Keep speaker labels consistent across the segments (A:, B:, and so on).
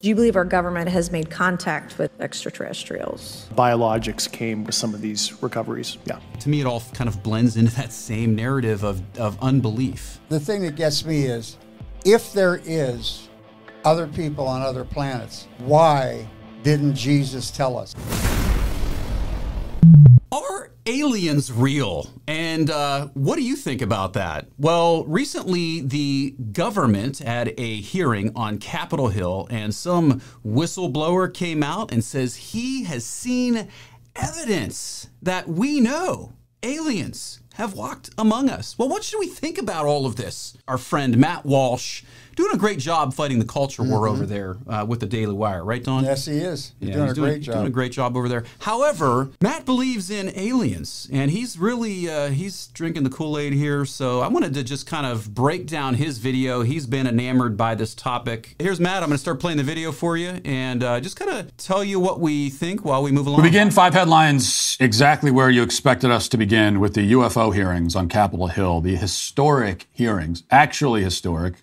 A: Do you believe our government has made contact with extraterrestrials?
B: Biologics came with some of these recoveries. Yeah.
C: To me, it all kind of blends into that same narrative of, of unbelief.
D: The thing that gets me is if there is other people on other planets, why didn't Jesus tell us?
C: Aliens real? And uh, what do you think about that? Well, recently the government had a hearing on Capitol Hill, and some whistleblower came out and says he has seen evidence that we know aliens have walked among us. Well, what should we think about all of this? Our friend Matt Walsh doing a great job fighting the culture war
D: Mm-hmm.
C: over there uh, with the Daily Wire, right, Don?
D: Yes, he is. He's
C: Yeah,
D: doing
C: he's
D: a great job.
C: Doing a great job over there. However, Matt believes in aliens, and he's really uh, he's drinking the Kool Aid here. So I wanted to just kind of break down his video. He's been enamored by this topic. Here's Matt. I'm going to start playing the video for you, and uh, just kind of tell you what we think while we move along.
E: We begin five headlines exactly where you expected us to begin with the UFO hearings on Capitol Hill, the historic hearings, actually historic.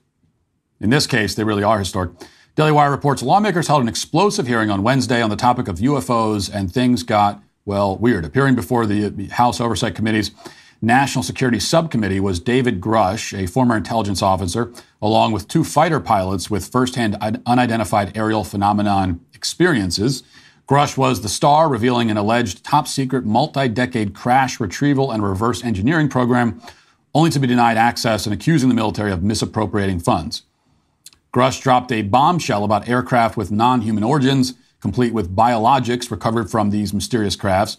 E: In this case, they really are historic. Daily Wire reports lawmakers held an explosive hearing on Wednesday on the topic of UFOs, and things got, well, weird. Appearing before the House Oversight Committee's National Security Subcommittee was David Grusch, a former intelligence officer, along with two fighter pilots with firsthand unidentified aerial phenomenon experiences. Grusch was the star, revealing an alleged top secret multi decade crash retrieval and reverse engineering program, only to be denied access and accusing the military of misappropriating funds. Grusch dropped a bombshell about aircraft with non human origins, complete with biologics recovered from these mysterious crafts.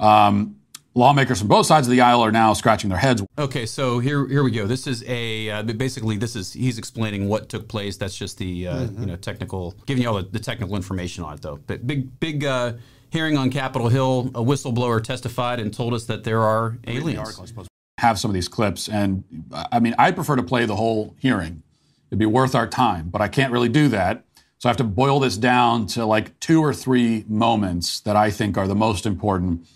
E: Um, lawmakers from both sides of the aisle are now scratching their heads.
C: Okay, so here here we go. This is a uh, basically this is he's explaining what took place. That's just the uh, you know technical giving you all the, the technical information on it though. But big big uh, hearing on Capitol Hill. A whistleblower testified and told us that there are aliens.
E: Have some of these clips, and I mean, I prefer to play the whole hearing. It'd be worth our time, but I can't really do that. So I have to boil this down to like two or three moments that I think are the most important.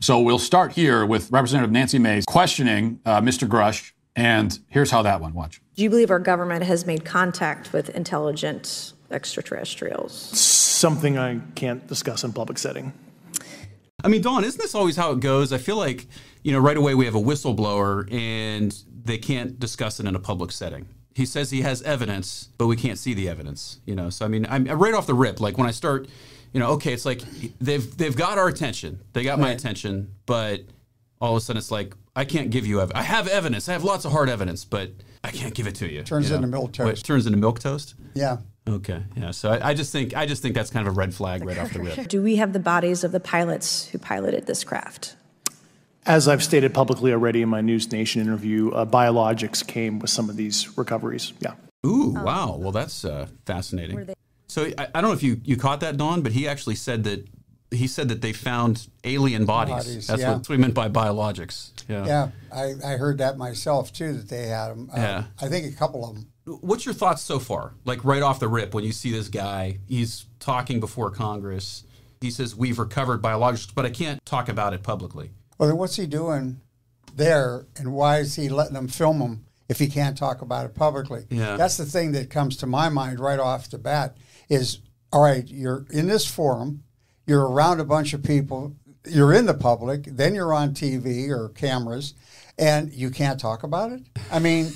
E: So we'll start here with Representative Nancy Mace questioning uh, Mr. Grusch, and here's how that went. Watch.
A: Do you believe our government has made contact with intelligent extraterrestrials?
B: Something I can't discuss in public setting.
C: I mean, Don, isn't this always how it goes? I feel like, you know, right away we have a whistleblower and they can't discuss it in a public setting. He says he has evidence, but we can't see the evidence, you know. So I mean, I'm right off the rip. Like when I start, you know, okay, it's like they've they've got our attention, they got my attention, but all of a sudden it's like I can't give you. Ev- I have evidence. I have lots of hard evidence, but I can't give it to you.
D: Turns
C: you know?
D: into milk
C: What,
D: toast.
C: turns into milk toast.
D: Yeah.
C: Okay, yeah. So I, I just think I just think that's kind of a red flag right off the rip.
A: Do we have the bodies of the pilots who piloted this craft?
B: As I've stated publicly already in my News Nation interview, uh, biologics came with some of these recoveries. Yeah.
C: Ooh, wow. Well, that's uh, fascinating. So I, I don't know if you, you caught that, Don, but he actually said that he said that they found alien bodies.
D: Bodies,
C: that's,
D: yeah.
C: what, that's what he meant by biologics. Yeah.
D: Yeah. I, I heard that myself too, that they had them.
C: Yeah.
D: I think a couple of them.
C: What's your thoughts so far? Like right off the rip, when you see this guy, he's talking before Congress. He says we've recovered biologics, but I can't talk about it publicly.
D: Well, then what's he doing there, and why is he letting them film him if he can't talk about it publicly?
C: Yeah.
D: That's the thing that comes to my mind right off the bat. Is all right. You're in this forum. You're around a bunch of people. You're in the public. Then you're on TV or cameras, and you can't talk about it. I mean,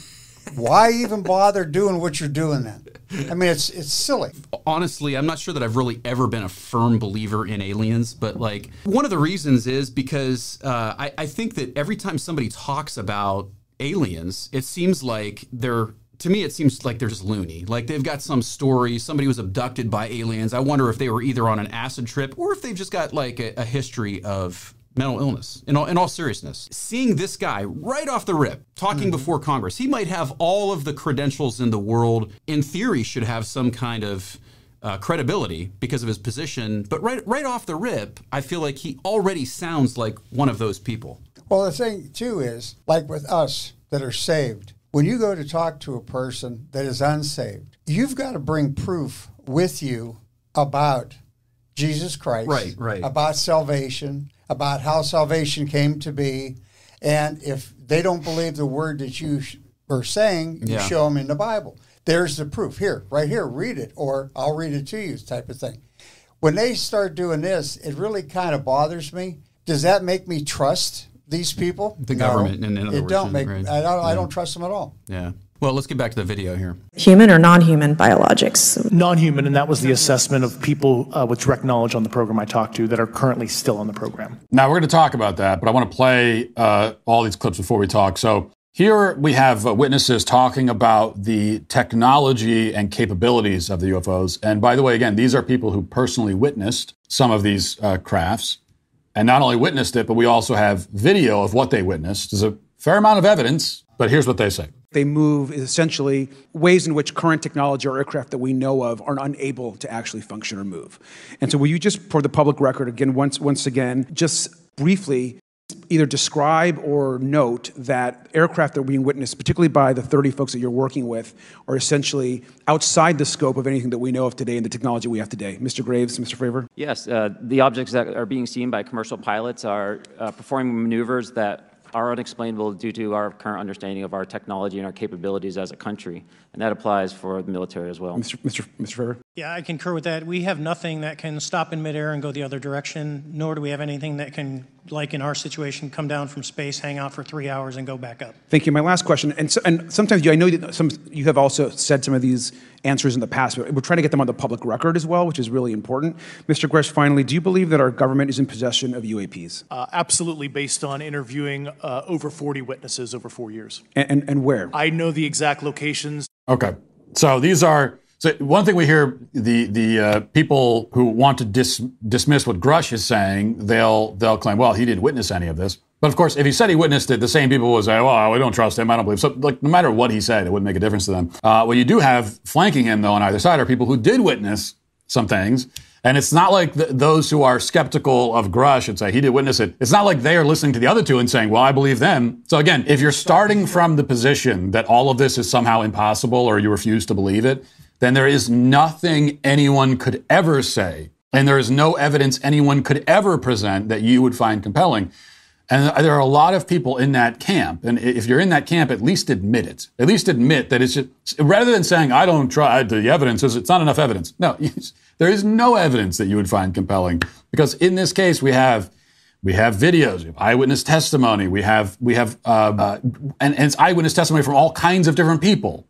D: why even bother doing what you're doing then? I mean, it's it's silly.
C: honestly, I'm not sure that I've really ever been a firm believer in aliens, but like one of the reasons is because uh, I, I think that every time somebody talks about aliens, it seems like they're. To me, it seems like they're just loony. Like they've got some story. Somebody was abducted by aliens. I wonder if they were either on an acid trip or if they've just got like a, a history of mental illness. In all, in all seriousness, seeing this guy right off the rip talking before Congress, he might have all of the credentials in the world. In theory, should have some kind of uh, credibility because of his position. But right right off the rip, I feel like he already sounds like one of those people.
D: Well, the thing too is, like with us that are saved, when you go to talk to a person that is unsaved, you've got to bring proof with you about Jesus Christ,
C: Right, right.
D: about salvation, about how salvation came to be, and if they don't believe the word that you are saying, you
C: Yeah.
D: show them in the Bible. there's the proof here, right here, read it, or I'll read it to you, type of thing. When they start doing this, it really kind of bothers me. Does that make me trust these people?
C: The government, in- in other
D: it
C: words,
D: don't make.
C: right.
D: I don't. I don't trust them at all.
C: Yeah. Well, let's get back to the video here.
A: Human or non-human biologics?
B: Non-human, and that was the assessment of people uh, with direct knowledge on the program I talked to that are currently still on the program.
E: Now we're going to talk about that, but I want to play uh, all these clips before we talk. So here we have uh, witnesses talking about the technology and capabilities of the UFOs. And by the way, again, these are people who personally witnessed some of these uh, crafts, and not only witnessed it, but we also have video of what they witnessed. There's a fair amount of evidence, but here's what they say.
F: They move essentially ways in which current technology or aircraft that we know of are unable to actually function or move. And so, will you just, for the public record, again, once once again, just briefly either describe or note that aircraft that are being witnessed, particularly by the 30 folks that you're working with, are essentially outside the scope of anything that we know of today and the technology we have today. Mr. Graves, Mr. Fravor?
G: Yes, uh, the objects that are being seen by commercial pilots are uh, performing maneuvers that are unexplainable due to our current understanding of our technology and our capabilities as a country, and that applies for the military as well.
F: Mr. Mr. Mr. Fravor?
H: Yeah, I concur with that. We have nothing that can stop in midair and go the other direction, nor do we have anything that can, like in our situation, come down from space, hang out for three hours, and go back up.
F: Thank you. My last question, and, so, and sometimes you, I know that some you have also said some of these answers in the past, but we're trying to get them on the public record as well, which is really important. Mr. Grusch, finally, do you believe that our government is in possession of UAPs?
B: Uh, absolutely, based on interviewing uh, over 40 witnesses over four years.
F: And, and, and where?
B: I know the exact locations.
E: Okay. So these are so one thing we hear the the uh, people who want to dis, dismiss what Grusch is saying, they'll they'll claim, well, he didn't witness any of this. But of course, if he said he witnessed it, the same people will say, well, we don't trust him. I don't believe. So like, no matter what he said, it wouldn't make a difference to them. Uh, what you do have flanking him though on either side are people who did witness some things. And it's not like th- those who are skeptical of Grusch and say he did witness it. It's not like they are listening to the other two and saying, well, I believe them. So again, if you're starting from the position that all of this is somehow impossible or you refuse to believe it, then there is nothing anyone could ever say. And there is no evidence anyone could ever present that you would find compelling. And there are a lot of people in that camp. And if you're in that camp, at least admit it. At least admit that it's just, rather than saying, I don't try, the evidence is, it's not enough evidence. No, there is no evidence that you would find compelling. Because in this case, we have, we have videos, we have eyewitness testimony, we have, we have, uh, uh, and, and it's eyewitness testimony from all kinds of different people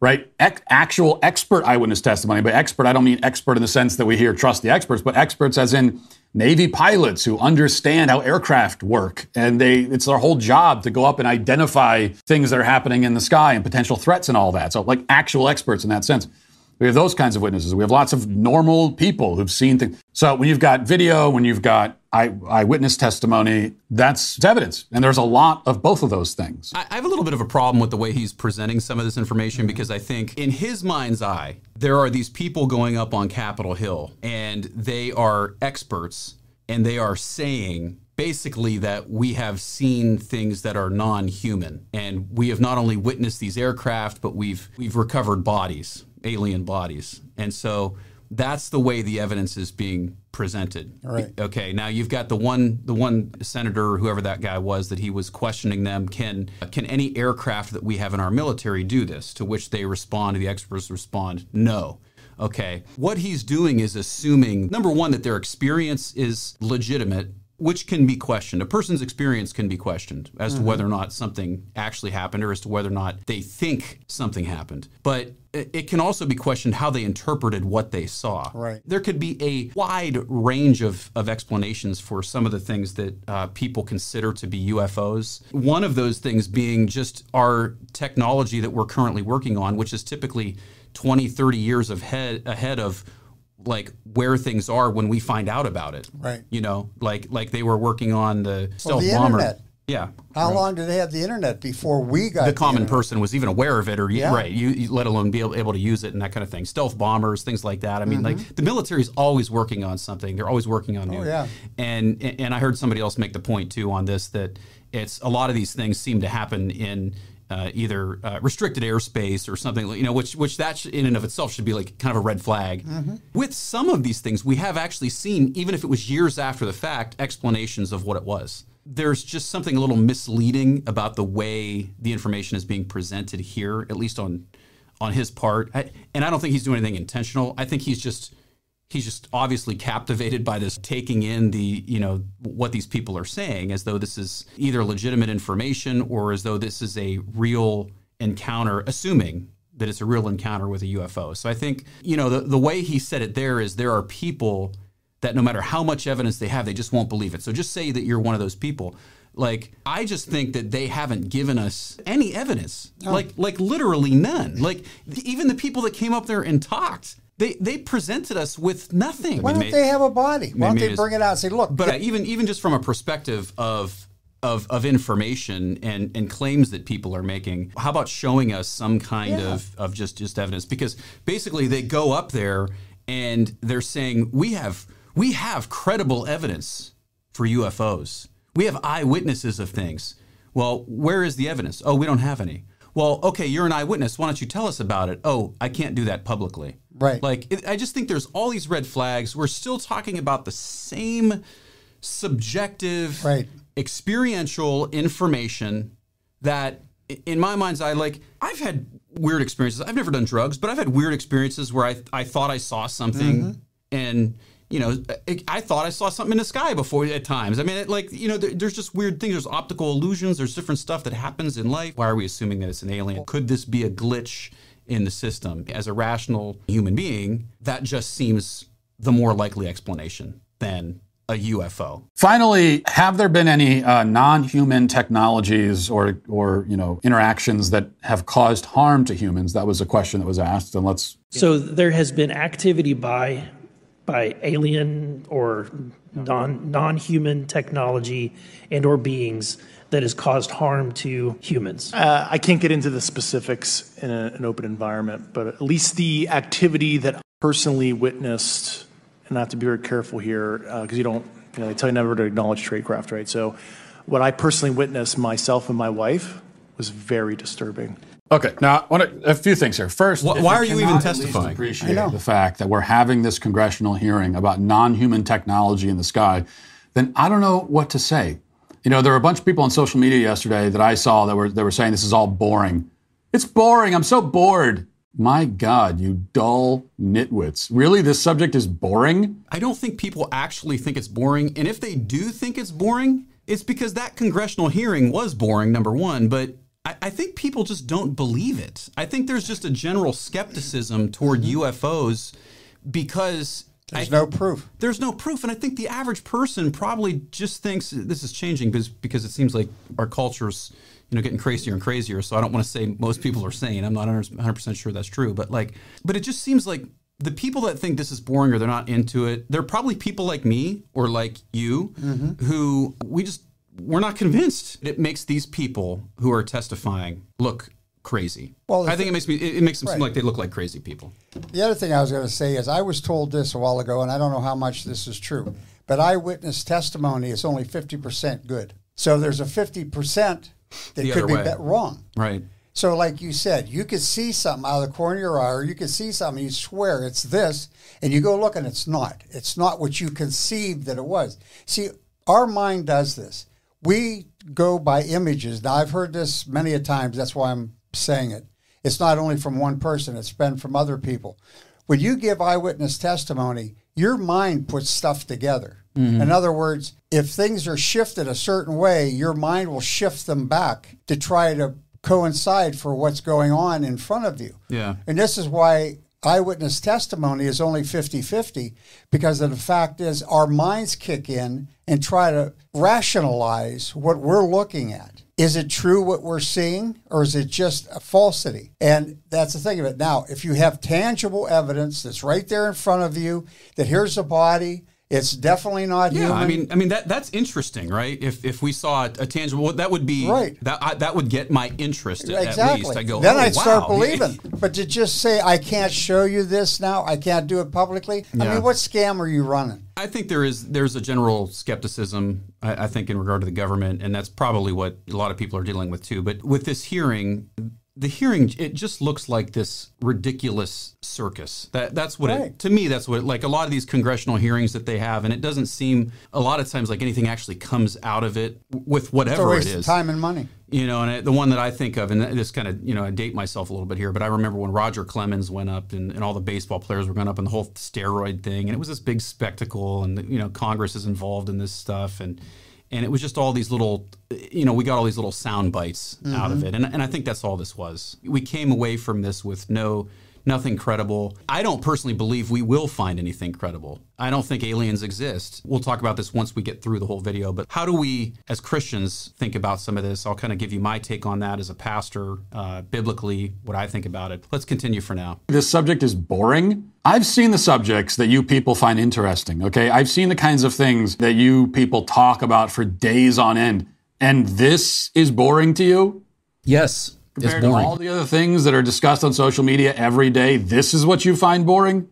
E: right? Ex- actual expert eyewitness testimony. By expert, I don't mean expert in the sense that we hear trust the experts, but experts as in Navy pilots who understand how aircraft work. And they, it's their whole job to go up and identify things that are happening in the sky and potential threats and all that. So like actual experts in that sense. We have those kinds of witnesses. We have lots of normal people who've seen things. So when you've got video, when you've got eye, eyewitness testimony, that's evidence. And there's a lot of both of those things.
C: I I have a little bit of a problem with the way he's presenting some of this information because I think in his mind's eye, there are these people going up on Capitol Hill and they are experts and they are saying basically that we have seen things that are non-human and we have not only witnessed these aircraft but we've we've recovered bodies, alien bodies. And so that's the way the evidence is being presented.
D: Right.
C: Okay. Now you've got the one the one senator, whoever that guy was, that he was questioning them. Can can any aircraft that we have in our military do this? To which they respond, the experts respond, no. Okay. What he's doing is assuming number one that their experience is legitimate. Which can be questioned. A person's experience can be questioned as to whether or not something actually happened or as to whether or not they think something happened. But it can also be questioned how they interpreted what they saw.
D: Right.
C: There could be a wide range of, of explanations for some of the things that uh, people consider to be UFOs. One of those things being just our technology that we're currently working on, which is typically 20, 30 years of head, ahead of like where things are when we find out about it.
D: Right.
C: You know, like like they were working on the stealth
D: the
C: bomber.
D: internet.
C: Yeah.
D: How long did they have the internet before we got
C: the common
D: internet?
C: person was even aware of it, or
D: Yeah.
C: right, you, you- let alone be able, able to use it and that kind of thing. Stealth bombers, things like that. I mean, like the military is always working on something. They're always working on new.
D: Mm-hmm. Oh, yeah.
C: And and I heard somebody else make the point too on this that it's a lot of these things seem to happen in. Uh, either uh, restricted airspace or something, you know, which which that sh- in and of itself should be like kind of a red flag.
D: Mm-hmm.
C: With some of these things, we have actually seen, even if it was years after the fact, explanations of what it was there's just something a little misleading about the way the information is being presented here, at least on on his part, I, and I don't think he's doing anything intentional. I think he's just he's just obviously captivated by this taking in the you know what these people are saying as though this is either legitimate information or as though this is a real encounter assuming that it's a real encounter with a UFO. So I think you know the the way he said it there is there are people that no matter how much evidence they have they just won't believe it. So just say that you're one of those people. Like I just think that they haven't given us any evidence. Like like literally none. Like even the people that came up there and talked they they presented us with nothing.
D: Why don't they have a body? Why don't they
C: it's-
D: bring it out and say, look,
C: But uh, even even just from a perspective of of of information and and claims that people are making, how about showing us some kind
D: Yeah.
C: of of just just evidence? Because basically they go up there and they're saying we have we have credible evidence for UFOs. We have eyewitnesses of things. Well, where is the evidence? Oh, we don't have any. Well, okay, you're an eyewitness. Why don't you tell us about it? Oh, I can't do that publicly.
D: Right.
C: Like, it, I just think there's all these red flags. We're still talking about the same subjective,
D: Right.
C: experiential information that, in my mind's eye, like, I've had weird experiences. I've never done drugs, but I've had weird experiences where I, I thought I saw something
D: Mm-hmm.
C: and, you know, I, I thought I saw something in the sky before at times. I mean, it, like, you know, there, there's just weird things. There's optical illusions. There's different stuff that happens in life. Why are we assuming that it's an alien? Could this be a glitch in the system? As a rational human being, that just seems the more likely explanation than a UFO.
E: Finally, have there been any uh, non-human technologies or, or you know interactions that have caused harm to humans? That was a question that was asked, and let's
I: So there has been activity by by alien or non non-human technology and or beings that has caused harm to humans.
B: Uh, I can't get into the specifics in a, an open environment, but at least the activity that I personally witnessed, and I have to be very careful here because you don't, you know, they tell you never to acknowledge tradecraft, right? So, what I personally witnessed myself and my wife was very disturbing.
E: Okay, now I want to, a few things here. First,
C: Wh-
E: if
C: why are you even
E: cannot at least
C: testifying?
E: Appreciate the fact that we're having this congressional hearing about non-human technology in the sky. Then I don't know what to say. You know, there were a bunch of people on social media yesterday that I saw that were that were saying this is all boring. It's boring. I'm so bored. My God, you dull nitwits! Really, this subject is boring?
C: I don't think people actually think it's boring. And if they do think it's boring, it's because that congressional hearing was boring, number one. But I, I think people just don't believe it. I think there's just a general skepticism toward mm-hmm. UFOs because
D: there's
C: I-
D: no proof.
C: there's no proof. And I think the average person probably just thinks this is changing because, because it seems like our culture's you know getting crazier and crazier. So I don't want to say most people are sane. I'm not 100 percent sure that's true, but like, but it just seems like the people that think this is boring or they're not into it, they're probably people like me or like you mm-hmm. who we just we're not convinced. It makes these people who are testifying look crazy.
D: Well,
C: I think it makes me it, it makes them seem like they look like crazy people.
D: The other thing I was going to say is I was told this a while ago, and I don't know how much this is true, but eyewitness testimony is only 50% good. So there's a 50% that
C: The
D: could be
C: way.
D: bet wrong.
C: Right.
D: So, like you said, you could see something out of the corner of your eye, or you could see something, you swear it's this, and you go look and it's not. It's not what you conceived that it was. See, our mind does this. We go by images. Now, I've heard this many a times. That's why I'm saying it. It's not only from one person, it's been from other people. When you give eyewitness testimony, your mind puts stuff together. Mm-hmm. In other words, if things are shifted a certain way, your mind will shift them back to try to coincide for what's going on in front of you.
C: Yeah.
D: And this is why eyewitness testimony is only 50 50 because the fact is our minds kick in and try to rationalize what we're looking at. Is it true what we're seeing or is it just a falsity? And that's the thing of it. Now, if you have tangible evidence that's right there in front of you that here's a body, it's definitely not
C: Yeah,
D: human.
C: I mean, I mean that that's interesting, right? If if we saw a, a tangible, that would be
D: Right.
C: That I, that would get my interest at,
D: exactly.
C: at least. I go,
D: then
C: oh,
D: I'd start believing. but to just say I can't show you this now, I can't do it publicly. I mean, what scam are you running?
C: I think there is there's a general skepticism. I, I think in regard to the government, and that's probably what a lot of people are dealing with too. But with this hearing, the hearing it just looks like this ridiculous circus that that's what
D: Right.
C: it to me that's what it, like a lot of these congressional hearings that they have and it doesn't seem a lot of times like anything actually comes out of it with whatever it is
D: time and money.
C: you know, and I, the one that I think of, and this kind of, you know, I date myself a little bit here, but I remember when Roger Clemens went up and, and all the baseball players were going up and the whole steroid thing, and it was this big spectacle, and you know, Congress is involved in this stuff, and and it was just all these little, you know, we got all these little sound bites out of mm-hmm. it, and and I think that's all this was. We came away from this with no. Nothing credible. I don't personally believe we will find anything credible. I don't think aliens exist. We'll talk about this once we get through the whole video, but how do we, as Christians, think about some of this? I'll kind of give you my take on that as a pastor, uh, biblically, what I think about it. Let's continue for now.
E: this subject is boring. I've seen the subjects that you people find interesting, okay? I've seen the kinds of things that you people talk about for days on end. And this is boring to you?
C: Yes,
E: Compared to all the other things that are discussed on social media every day, this is what you find boring?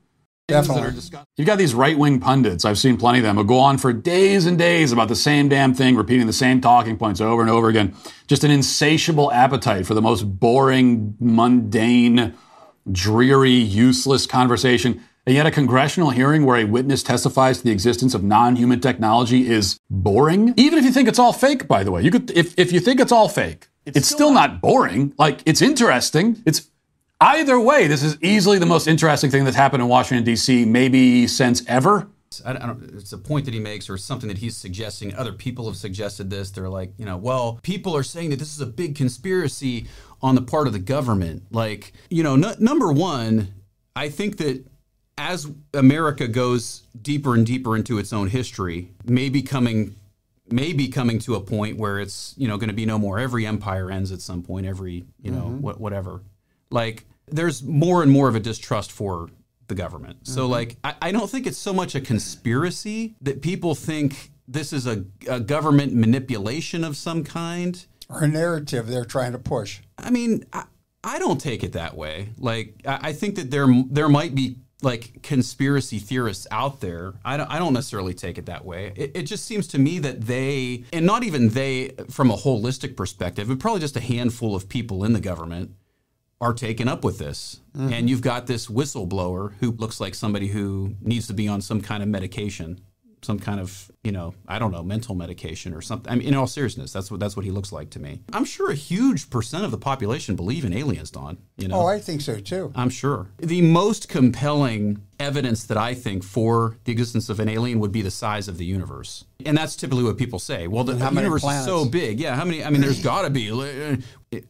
E: Things that are
D: Definitely.
E: You've got these right wing pundits, I've seen plenty of them, who go on for days and days about the same damn thing, repeating the same talking points over and over again. Just an insatiable appetite for the most boring, mundane, dreary, useless conversation. And yet, a congressional hearing where a witness testifies to the existence of non human technology is boring. Even if you think it's all fake, by the way. You could, if, if you think it's all fake, it's, still, not boring. Like, it's interesting. It's either way, this is easily the most interesting thing that's happened in Washington, D.C., maybe since ever.
C: I, I don't, it's a point that he makes or something that he's suggesting. Other people have suggested this. They're like, you know, well, people are saying that this is a big conspiracy on the part of the government. Like, you know, n- number one, I think that as America goes deeper and deeper into its own history, maybe coming maybe coming to a point where it's you know going to be no more. Every empire ends at some point every you know mm-hmm. what, whatever. Like there's more and more of a distrust for the government. So mm-hmm. like I, I don't think it's so much a conspiracy that people think this is a, a government manipulation of some kind.
D: Or a narrative they're trying to push.
C: I mean, I, I don't take it that way. Like, I, I think that there there might be like conspiracy theorists out there. I don't, I don't necessarily take it that way. It, it just seems to me that they, and not even they from a holistic perspective, but probably just a handful of people in the government are taken up with this. Mm. And you've got this whistleblower who looks like somebody who needs to be on some kind of medication, some kind of, you know, I don't know, mental medication or something. I mean, in all seriousness, that's what that's what he looks like to me. I'm sure a huge percent of the population believe in aliens, Don. You know,
D: Oh, I think so too.
C: I'm sure. The most compelling evidence that I think for the existence of an alien would be the size of the universe. And that's typically what people say. Well, the,
D: how
C: the universe is so big. Yeah, how many? I mean, there's got to be. uh,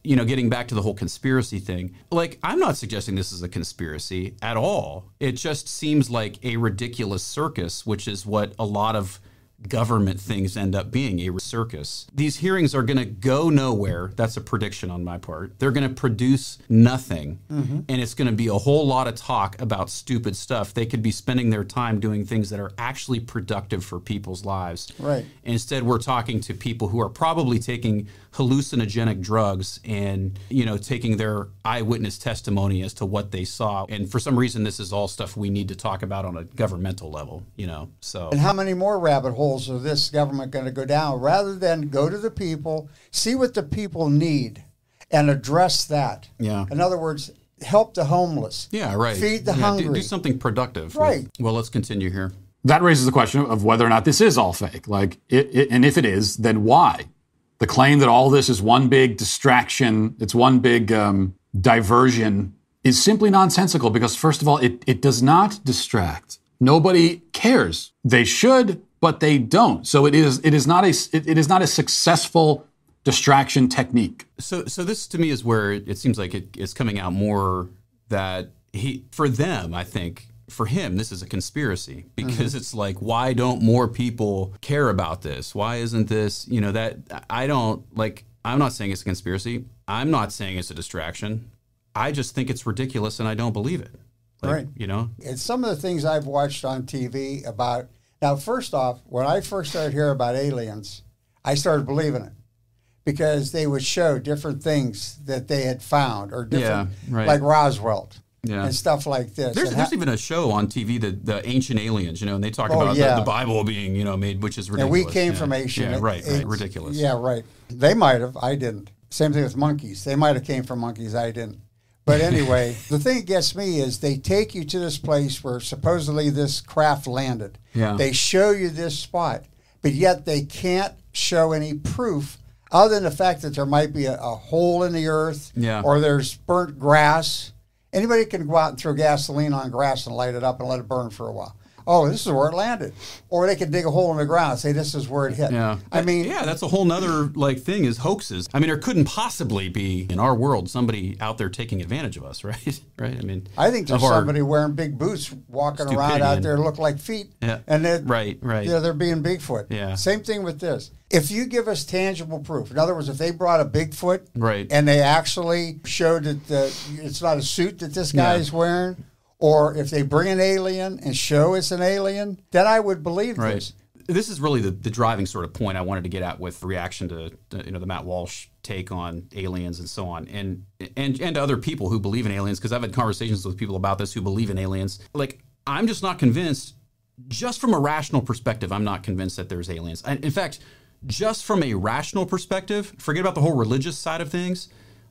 C: You know, getting back to the whole conspiracy thing. Like, I'm not suggesting this is a conspiracy at all. It just seems like a ridiculous circus, which is what a lot of government things end up being a circus. These hearings are going to go nowhere. That's a prediction on my part. They're going to produce nothing. Mm-hmm. And it's going to be a whole lot of talk about stupid stuff. They could be spending their time doing things that are actually productive for people's lives.
D: Right.
C: Instead, we're talking to people who are probably taking hallucinogenic drugs and, you know, taking their eyewitness testimony as to what they saw. And for some reason, this is all stuff we need to talk about on a governmental level, you know. So
D: And how many more rabbit holes are this government going to go down rather than go to the people, see what the people need, and address that?
C: Yeah.
D: In other words, help the homeless.
C: Yeah, right.
D: Feed the
C: Yeah, do-
D: hungry.
C: Do, something productive.
D: Right.
C: Well, let's continue here.
E: That raises the question of whether or not this is all fake. Like, it, it, and if it is, then why? The claim that all this is one big distraction, it's one big um, diversion, is simply nonsensical because, first of all, it, it does not distract. Nobody cares. They should, but they don't. So it is it is not a it, it is not a successful distraction technique.
C: So, so this to me is where it, it seems like it's coming out more that he, for them, I think, for him, this is a conspiracy mm-hmm. because it's like, why don't more people care about this? Why isn't this, you know, that I don't like, I'm not saying it's a conspiracy. I'm not saying it's a distraction. I just think it's ridiculous and I don't believe it. Like,
D: Right.
C: You know?
D: And some of the things I've watched on TV about now, first off, when I first started hearing about aliens, I started believing it because they would show different things that they had found or different,
C: Yeah, right.
D: like Roswell
C: Yeah.
D: and stuff like this.
C: There's,
D: And
C: there's
D: ha-
C: even a show on TV, the the ancient aliens, you know, and they talk
D: Oh,
C: about
D: yeah.
C: the, the Bible being, you know, made, which is
D: and
C: ridiculous.
D: we came
C: yeah.
D: from Asia.
C: Yeah, right, right, ridiculous.
D: Yeah, right. They might have. I didn't. Same thing with monkeys. They might have came from monkeys. I didn't. But anyway, the thing that gets me is they take you to this place where supposedly this craft landed.
C: Yeah.
D: They show you this spot, but yet they can't show any proof other than the fact that there might be a, a hole in the earth
C: Yeah.
D: or there's burnt grass. Anybody can go out and throw gasoline on grass and light it up and let it burn for a while. Oh, this is where it landed. Or they could dig a hole in the ground and say this is where it hit.
C: Yeah.
D: I mean,
C: yeah, that's a whole nother like thing is hoaxes. I mean, there couldn't possibly be in our world somebody out there taking advantage of us, right? right? I mean,
D: I think there's somebody wearing big boots walking around out there look like feet.
C: Yeah.
D: And they're,
C: Right, right.
D: Yeah, they're being Bigfoot.
C: Yeah.
D: Same thing with this. If you give us tangible proof, in other words, if they brought a Bigfoot
C: Right.
D: and they actually showed that the, it's not a suit that this guy
C: Yeah.
D: is wearing, or if they bring an alien and show it's an alien, then I would believe
C: Right.
D: this.
C: This is really the, the driving sort of point I wanted to get at with reaction to, to, you know the Matt Walsh take on aliens and so on, and and and other people who believe in aliens because I've had conversations with people about this who believe in aliens. Like I'm just not convinced. Just from a rational perspective, I'm not convinced that there's aliens. And in fact, just from a rational perspective, forget about the whole religious side of things.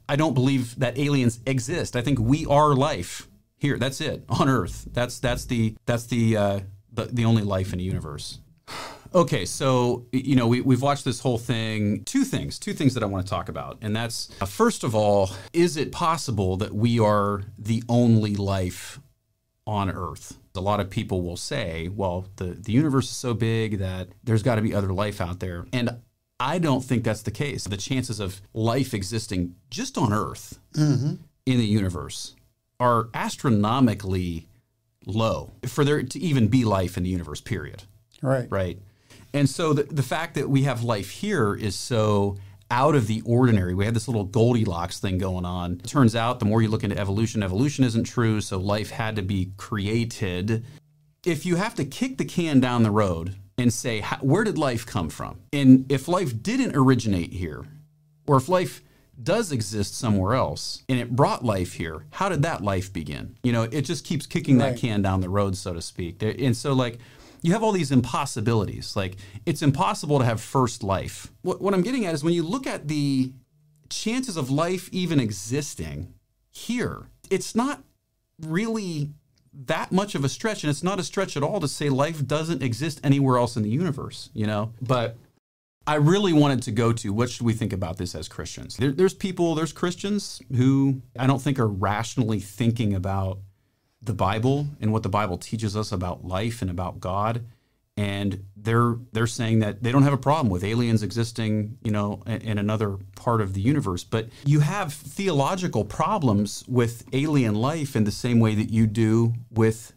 C: I don't believe that aliens exist. I think we are life here. That's it on Earth. That's that's the that's the uh, the, the only life in the universe. Okay, so you know we we've watched this whole thing. Two things, two things that I want to talk about, and that's uh, first of all, is it possible that we are the only life on Earth? A lot of people will say, well, the the universe is so big that there's got to be other life out there, and I don't think that's the case. The chances of life existing just on Earth in the universe are astronomically low for there to even be life in the universe. Period
D: Right.
C: right? And so the, the fact that we have life here is so out of the ordinary. We have this little Goldilocks thing going on. It turns out the more you look into evolution, evolution isn't true, so life had to be created. If you have to kick the can down the road and say, "How- where did life come from? And if life didn't originate here, or if life does exist somewhere else and it brought life here, how did that life begin? You know, it just keeps kicking that can down the road, so to speak. And so, like, you have all these impossibilities. Like, it's impossible to have first life. What, what I'm getting at is when you look at the chances of life even existing here, it's not really that much of a stretch and it's not a stretch at all to say life doesn't exist anywhere else in the universe you know but i really wanted to go to what should we think about this as christians there, there's people there's christians who i don't think are rationally thinking about the bible and what the bible teaches us about life and about god and they're they're saying that they don't have a problem with aliens existing, you know, in, in another part of the universe. But you have theological problems with alien life in the same way that you do with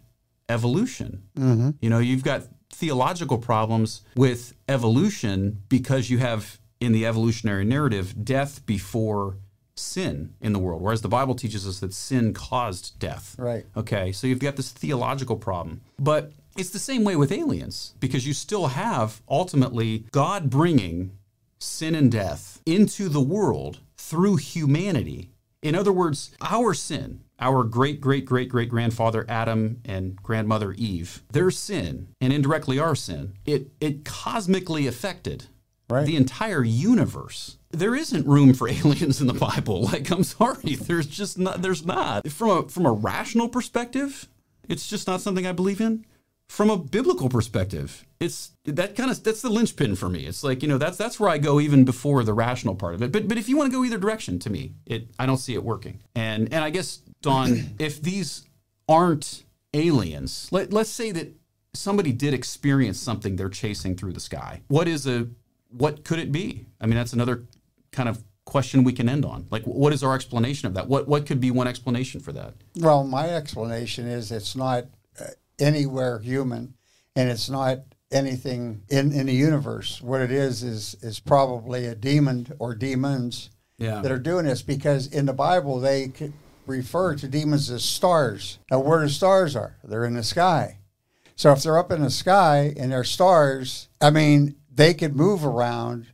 C: evolution. Mm-hmm. You know, you've got theological problems with evolution because you have in the evolutionary narrative death before sin in the world, whereas the Bible teaches us that sin caused death.
D: Right.
C: Okay, so you've got this theological problem. But it's the same way with aliens because you still have ultimately God bringing sin and death into the world through humanity. In other words, our sin, our great, great, great, great grandfather Adam and grandmother Eve, their sin, and indirectly our sin, it, it cosmically affected
D: Right.
C: the entire universe. There isn't room for aliens in the Bible. Like, I'm sorry, there's just not. There's not. From a from a rational perspective, it's just not something I believe in. From a biblical perspective, it's that kind of that's the linchpin for me. It's like you know that's that's where I go even before the rational part of it. But but if you want to go either direction, to me, it I don't see it working. And and I guess Don, if these aren't aliens, let let's say that somebody did experience something they're chasing through the sky. What is a what could it be? I mean, that's another kind of question we can end on. Like, what is our explanation of that? What what could be one explanation for that?
D: Well, my explanation is it's not anywhere human, and it's not anything in, in the universe. What it is is is probably a demon or demons
C: Yeah.
D: that are doing this because in the Bible they refer to demons as stars. Now, where the stars are, they're in the sky. So if they're up in the sky and they're stars, I mean, they could move around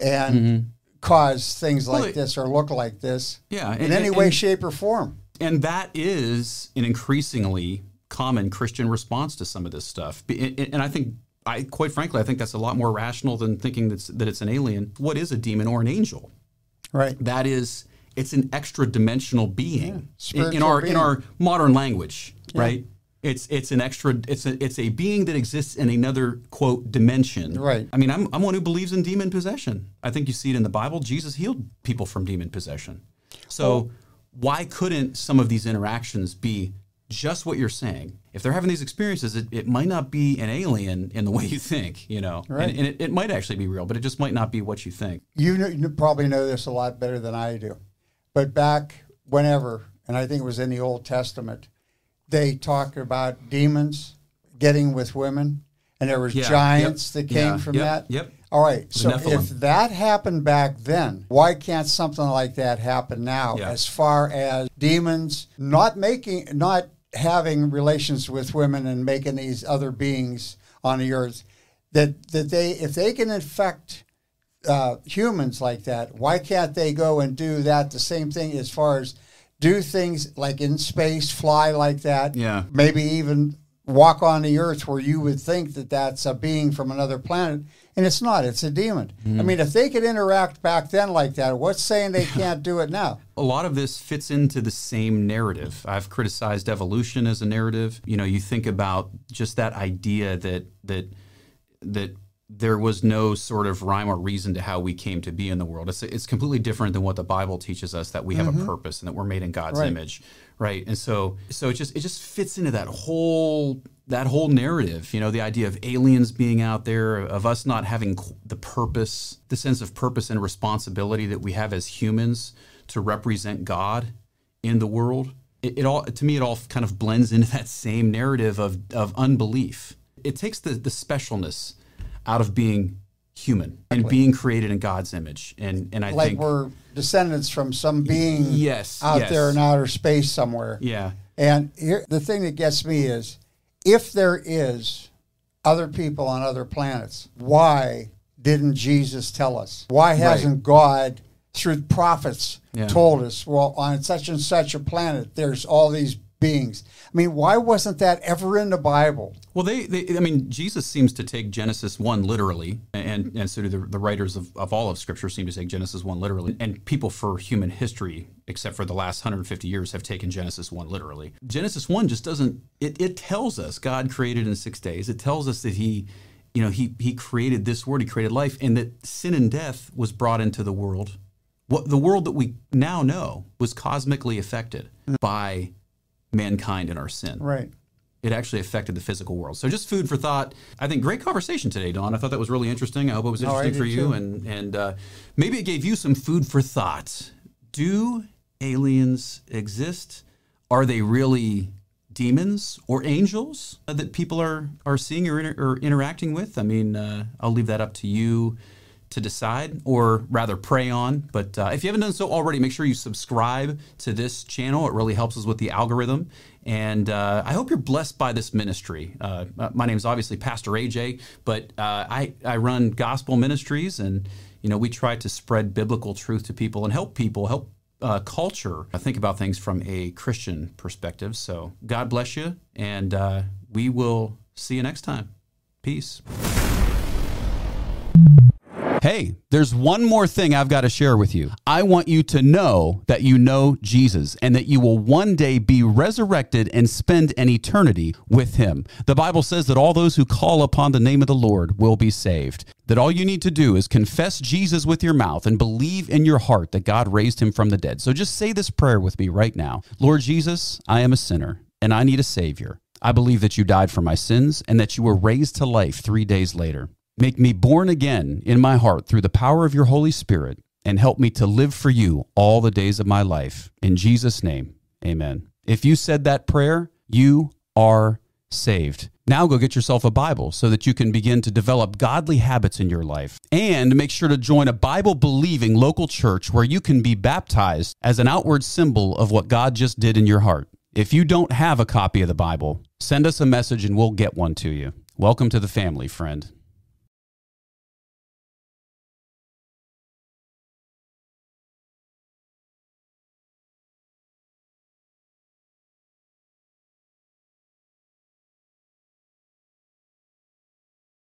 D: and mm-hmm. cause things like
C: Well,
D: this or look like this
C: Yeah,
D: in
C: and-
D: any
C: and-
D: way, shape, or form.
C: And that is an increasingly common Christian response to some of this stuff. And I think, I quite frankly, I think that's a lot more rational than thinking that's, that it's an alien. What is a demon or an angel?
D: Right.
C: That is, it's an extra dimensional being in, in our
D: being.
C: in our modern language, right? It's it's an extra it's a it's a being that exists in another quote dimension.
D: Right.
C: I mean, I'm I'm one who believes in demon possession. I think you see it in the Bible. Jesus healed people from demon possession. So why couldn't some of these interactions be just what you're saying? If they're having these experiences, it, it might not be an alien in the way you think, you know,
D: Right.
C: and, and it, it might actually be real, but it just might not be what you think.
D: You, know, you probably know this a lot better than I do. But back whenever, and I think it was in the Old Testament, they talk about demons getting with women, and there was
C: Yeah,
D: giants
C: yep,
D: that came
C: yeah,
D: from
C: yep,
D: that.
C: yep.
D: All right.
C: The
D: So
C: Nephilim.
D: if that happened back then, why can't something like that happen now?
C: Yeah.
D: As far as demons not making, not having relations with women and making these other beings on the earth, that that they if they can infect uh, humans like that, why can't they go and do that the same thing as far as do things like in space, fly like that?
C: Yeah.
D: Maybe even walk on the earth where you would think that that's a being from another planet, and it's not. It's a demon. I hmm. mean, if they could interact back then like that, what's saying they can't do it now?
C: a lot of this fits into the same narrative. I've criticized evolution as a narrative. You know, you think about just that idea that that that there was no sort of rhyme or reason to how we came to be in the world. It's it's completely different than what the Bible teaches us that we have a mm-hmm. purpose and that we're made in God's
D: Right.
C: image, right? And so so it just it just fits into that whole that whole narrative, you know, the idea of aliens being out there, of us not having the purpose, the sense of purpose and responsibility that we have as humans to represent God in the world. It, it all to me it all kind of blends into that same narrative of of unbelief. It takes the the specialness out of being human and being created in God's image. And and I
D: Like
C: think
D: we're descendants from some being
C: Yes,
D: out
C: yes.
D: there in outer space somewhere.
C: yeah.
D: And here, the thing that gets me is if there is other people on other planets, why didn't Jesus tell us? Why hasn't God, through prophets,
C: Yeah.
D: told us, well, on such and such a planet, there's all these beings? I mean, why wasn't that ever in the Bible?
C: Well, they, they, I mean, Jesus seems to take Genesis 1 literally, and, and so do the, the writers of, of all of Scripture seem to take Genesis 1 literally. And people for human history, except for the last 150 years, have taken Genesis 1 literally. Genesis 1 just doesn't, it, it tells us God created in six days. It tells us that He, you know, He, he created this world, He created life, and that sin and death was brought into the world. What the world that we now know was cosmically affected by mankind and our sin
D: Right.
C: it actually affected the physical world. So just food for thought. I think great conversation today, Don. I thought that was really interesting. I hope it was
D: No,
C: interesting for you,
D: too.
C: and and uh, maybe it gave you some food for thought. Do aliens exist? Are they really demons or angels that people are are seeing or, inter- or interacting with? I mean, uh, I'll leave that up to you to decide or rather pray on. But uh, if you haven't done so already, make sure you subscribe to this channel. It really helps us with the algorithm. And uh, I hope you're blessed by this ministry. Uh, uh, my name is obviously Pastor AJ, but uh, I, I run gospel ministries and you know we try to spread biblical truth to people and help people help uh, culture think about things from a Christian perspective. So God bless you, and we will see you next time. Peace. Hey, there's one more thing I've got to share with you. I want you to know that you know Jesus and that you will one day be resurrected and spend an eternity with him. The Bible says that all those who call upon the name of the Lord will be saved. That all you need to do is confess Jesus with your mouth and believe in your heart that God raised him from the dead. So just say this prayer with me right now Lord Jesus, I am a sinner and I need a Savior. I believe that you died for my sins and that you were raised to life three days later. Make me born again in my heart through the power of your Holy Spirit and help me to live for you all the days of my life. In Jesus' name, amen. If you said that prayer, you are saved. Now go get yourself a Bible so that you can begin to develop godly habits in your life. And make sure to join a Bible believing local church where you can be baptized as an outward symbol of what God just did in your heart. If you don't have a copy of the Bible, send us a message and we'll get one to you. Welcome to the family, friend.